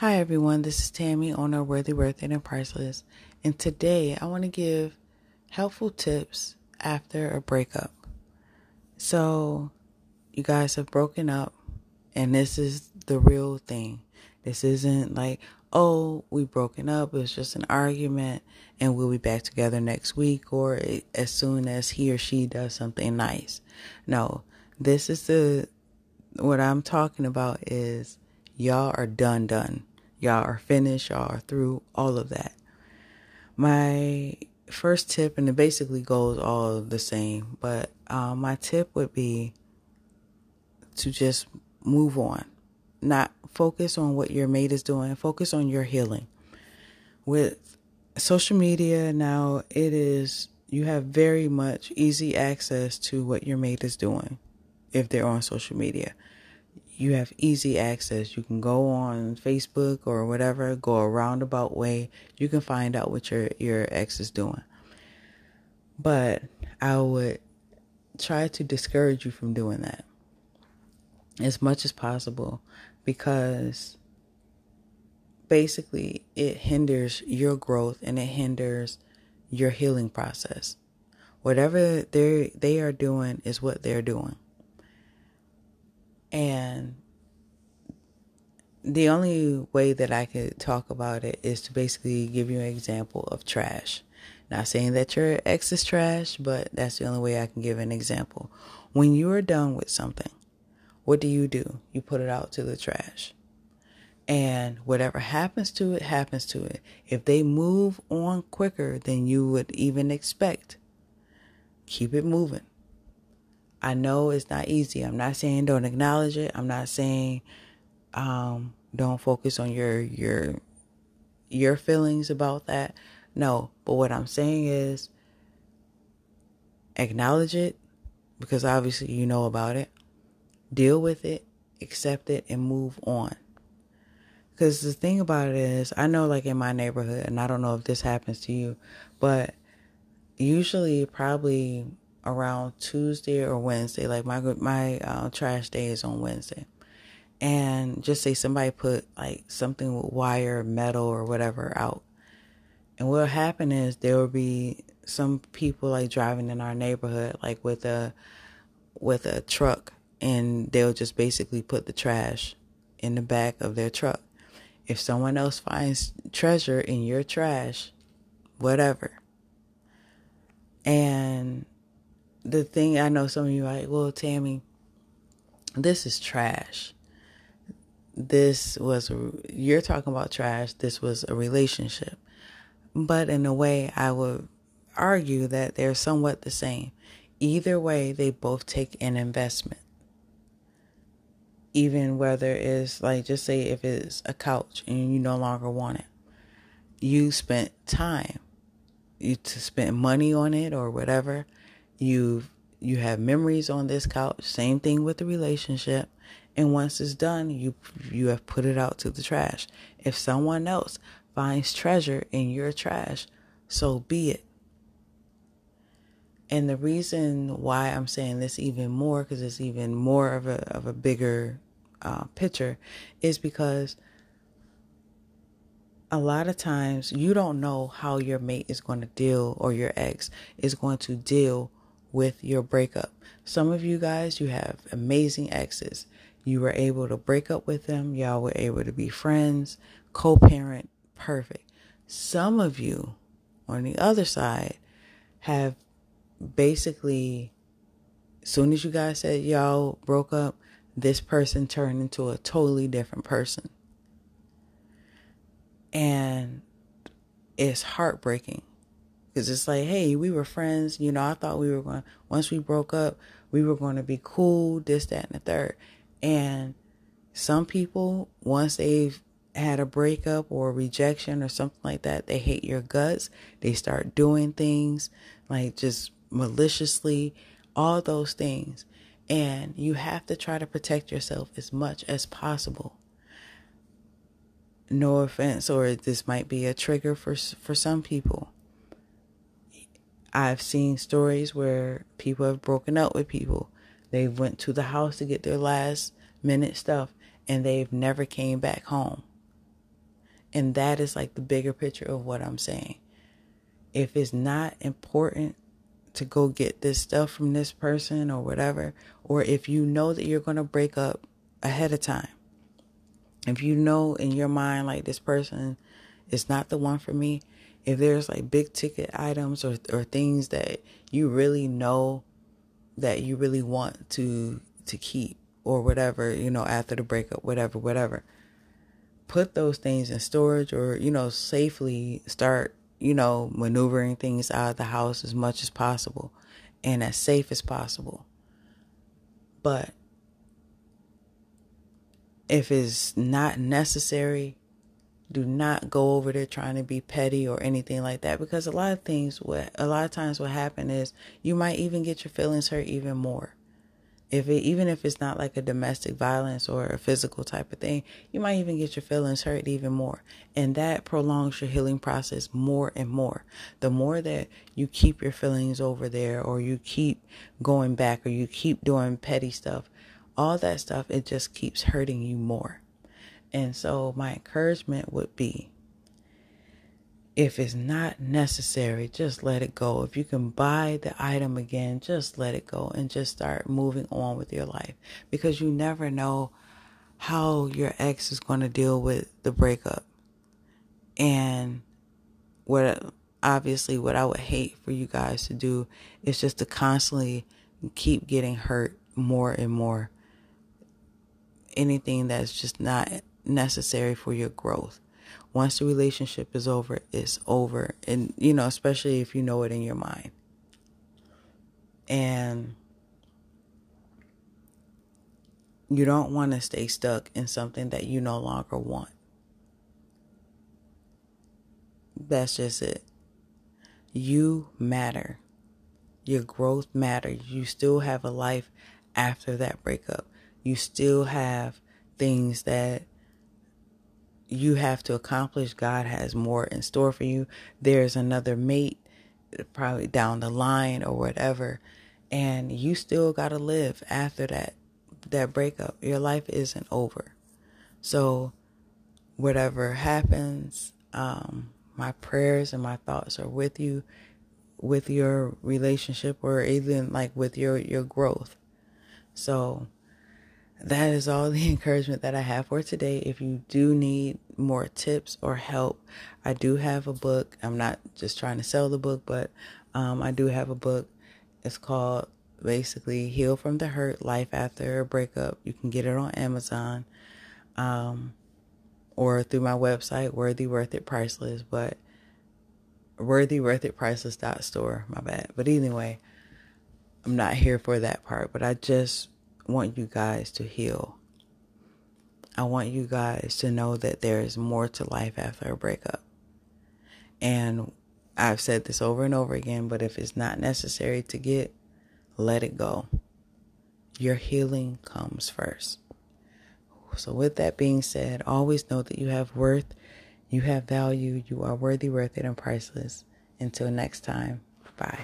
Hi everyone, this is Tammy, owner of Worthy Worth and Priceless, and today I want to give helpful tips after a breakup. So, you guys have broken up, and this is the real thing. This isn't like, oh, we broken up, it's just an argument, and we'll be back together next week, or as soon as he or she does something nice. No, this is the what I'm talking about is y'all are done, done y'all are finished, y'all are through, all of that. My first tip, and it basically goes all the same, but um, my tip would be to just move on, not focus on what your mate is doing, focus on your healing. With social media now, it is you have very much easy access to what your mate is doing if they're on social media you have easy access. You can go on Facebook or whatever, go a roundabout way. You can find out what your your ex is doing. But I would try to discourage you from doing that as much as possible because basically it hinders your growth and it hinders your healing process. Whatever they they are doing is what they're doing. And the only way that I could talk about it is to basically give you an example of trash. Not saying that your ex is trash, but that's the only way I can give an example. When you are done with something, what do you do? You put it out to the trash. And whatever happens to it, happens to it. If they move on quicker than you would even expect, keep it moving. I know it's not easy. I'm not saying don't acknowledge it. I'm not saying um, don't focus on your your your feelings about that. No, but what I'm saying is acknowledge it because obviously you know about it. Deal with it, accept it, and move on. Because the thing about it is, I know, like in my neighborhood, and I don't know if this happens to you, but usually, probably around Tuesday or Wednesday. Like my my uh, trash day is on Wednesday, and just say somebody put like something with wire, metal, or whatever out, and what'll happen is there will be some people like driving in our neighborhood, like with a with a truck, and they'll just basically put the trash in the back of their truck. If someone else finds treasure in your trash, whatever, and the thing I know some of you are like, well, Tammy, this is trash. This was, you're talking about trash. This was a relationship. But in a way, I would argue that they're somewhat the same. Either way, they both take an investment. Even whether it's like, just say if it's a couch and you no longer want it, you spent time, you to spend money on it or whatever You've you have memories on this couch. Same thing with the relationship. And once it's done, you you have put it out to the trash. If someone else finds treasure in your trash, so be it. And the reason why I'm saying this even more, because it's even more of a of a bigger uh, picture, is because a lot of times you don't know how your mate is going to deal or your ex is going to deal with your breakup. Some of you guys, you have amazing exes. You were able to break up with them. Y'all were able to be friends, co parent, perfect. Some of you, on the other side, have basically, as soon as you guys said y'all broke up, this person turned into a totally different person. And it's heartbreaking because it's like, hey, we were friends. You know, I thought we were going, once we broke up, we were going to be cool, this, that, and the third. And some people, once they've had a breakup or a rejection or something like that, they hate your guts. They start doing things like just maliciously, all those things. And you have to try to protect yourself as much as possible. No offense, or this might be a trigger for for some people. I've seen stories where people have broken up with people. They went to the house to get their last minute stuff and they've never came back home. And that is like the bigger picture of what I'm saying. If it's not important to go get this stuff from this person or whatever, or if you know that you're going to break up ahead of time, if you know in your mind, like this person is not the one for me, if there's like big ticket items or, or things that you really know that you really want to to keep or whatever, you know, after the breakup, whatever, whatever. Put those things in storage or, you know, safely start, you know, maneuvering things out of the house as much as possible and as safe as possible. But if it's not necessary, do not go over there trying to be petty or anything like that because a lot of things what a lot of times what happen is you might even get your feelings hurt even more. If it even if it's not like a domestic violence or a physical type of thing you might even get your feelings hurt even more. And that prolongs your healing process more and more. The more that you keep your feelings over there or you keep going back or you keep doing petty stuff all that stuff it just keeps hurting you more and so my encouragement would be if it's not necessary, just let it go. If you can buy the item again, just let it go and just start moving on with your life because you never know how your ex is going to deal with the breakup. And what obviously what I would hate for you guys to do is just to constantly keep getting hurt more and more. Anything that's just not necessary for your growth once the relationship is over, it's over. And, you know, especially if you know it in your mind. And you don't want to stay stuck in something that you no longer want. That's just it. You matter. Your growth matters. You still have a life after that breakup. You still have things that you have to accomplish. God has more in store for you. There's another mate probably down the line or whatever. And you still got to live after that that breakup. Your life isn't over. So whatever happens, um, my prayers and my thoughts are with you with your relationship or even like with your your growth. So that is all the encouragement that I have for today. If you do need more tips or help, I do have a book. I'm not just trying to sell the book, but um, I do have a book. It's called basically Heal from the Hurt Life After a Breakup. You can get it on Amazon um, or through my website, Worthy Worth It Priceless, but Worthy Worth It Priceless dot store. My bad. But anyway, I'm not here for that part, but I just want you guys to heal. I want you guys to know that there is more to life after a breakup. And I've said this over and over again, but if it's not necessary to get, let it go. Your healing comes first. So, with that being said, always know that you have worth, you have value, you are worthy, worth it, and priceless. Until next time, bye.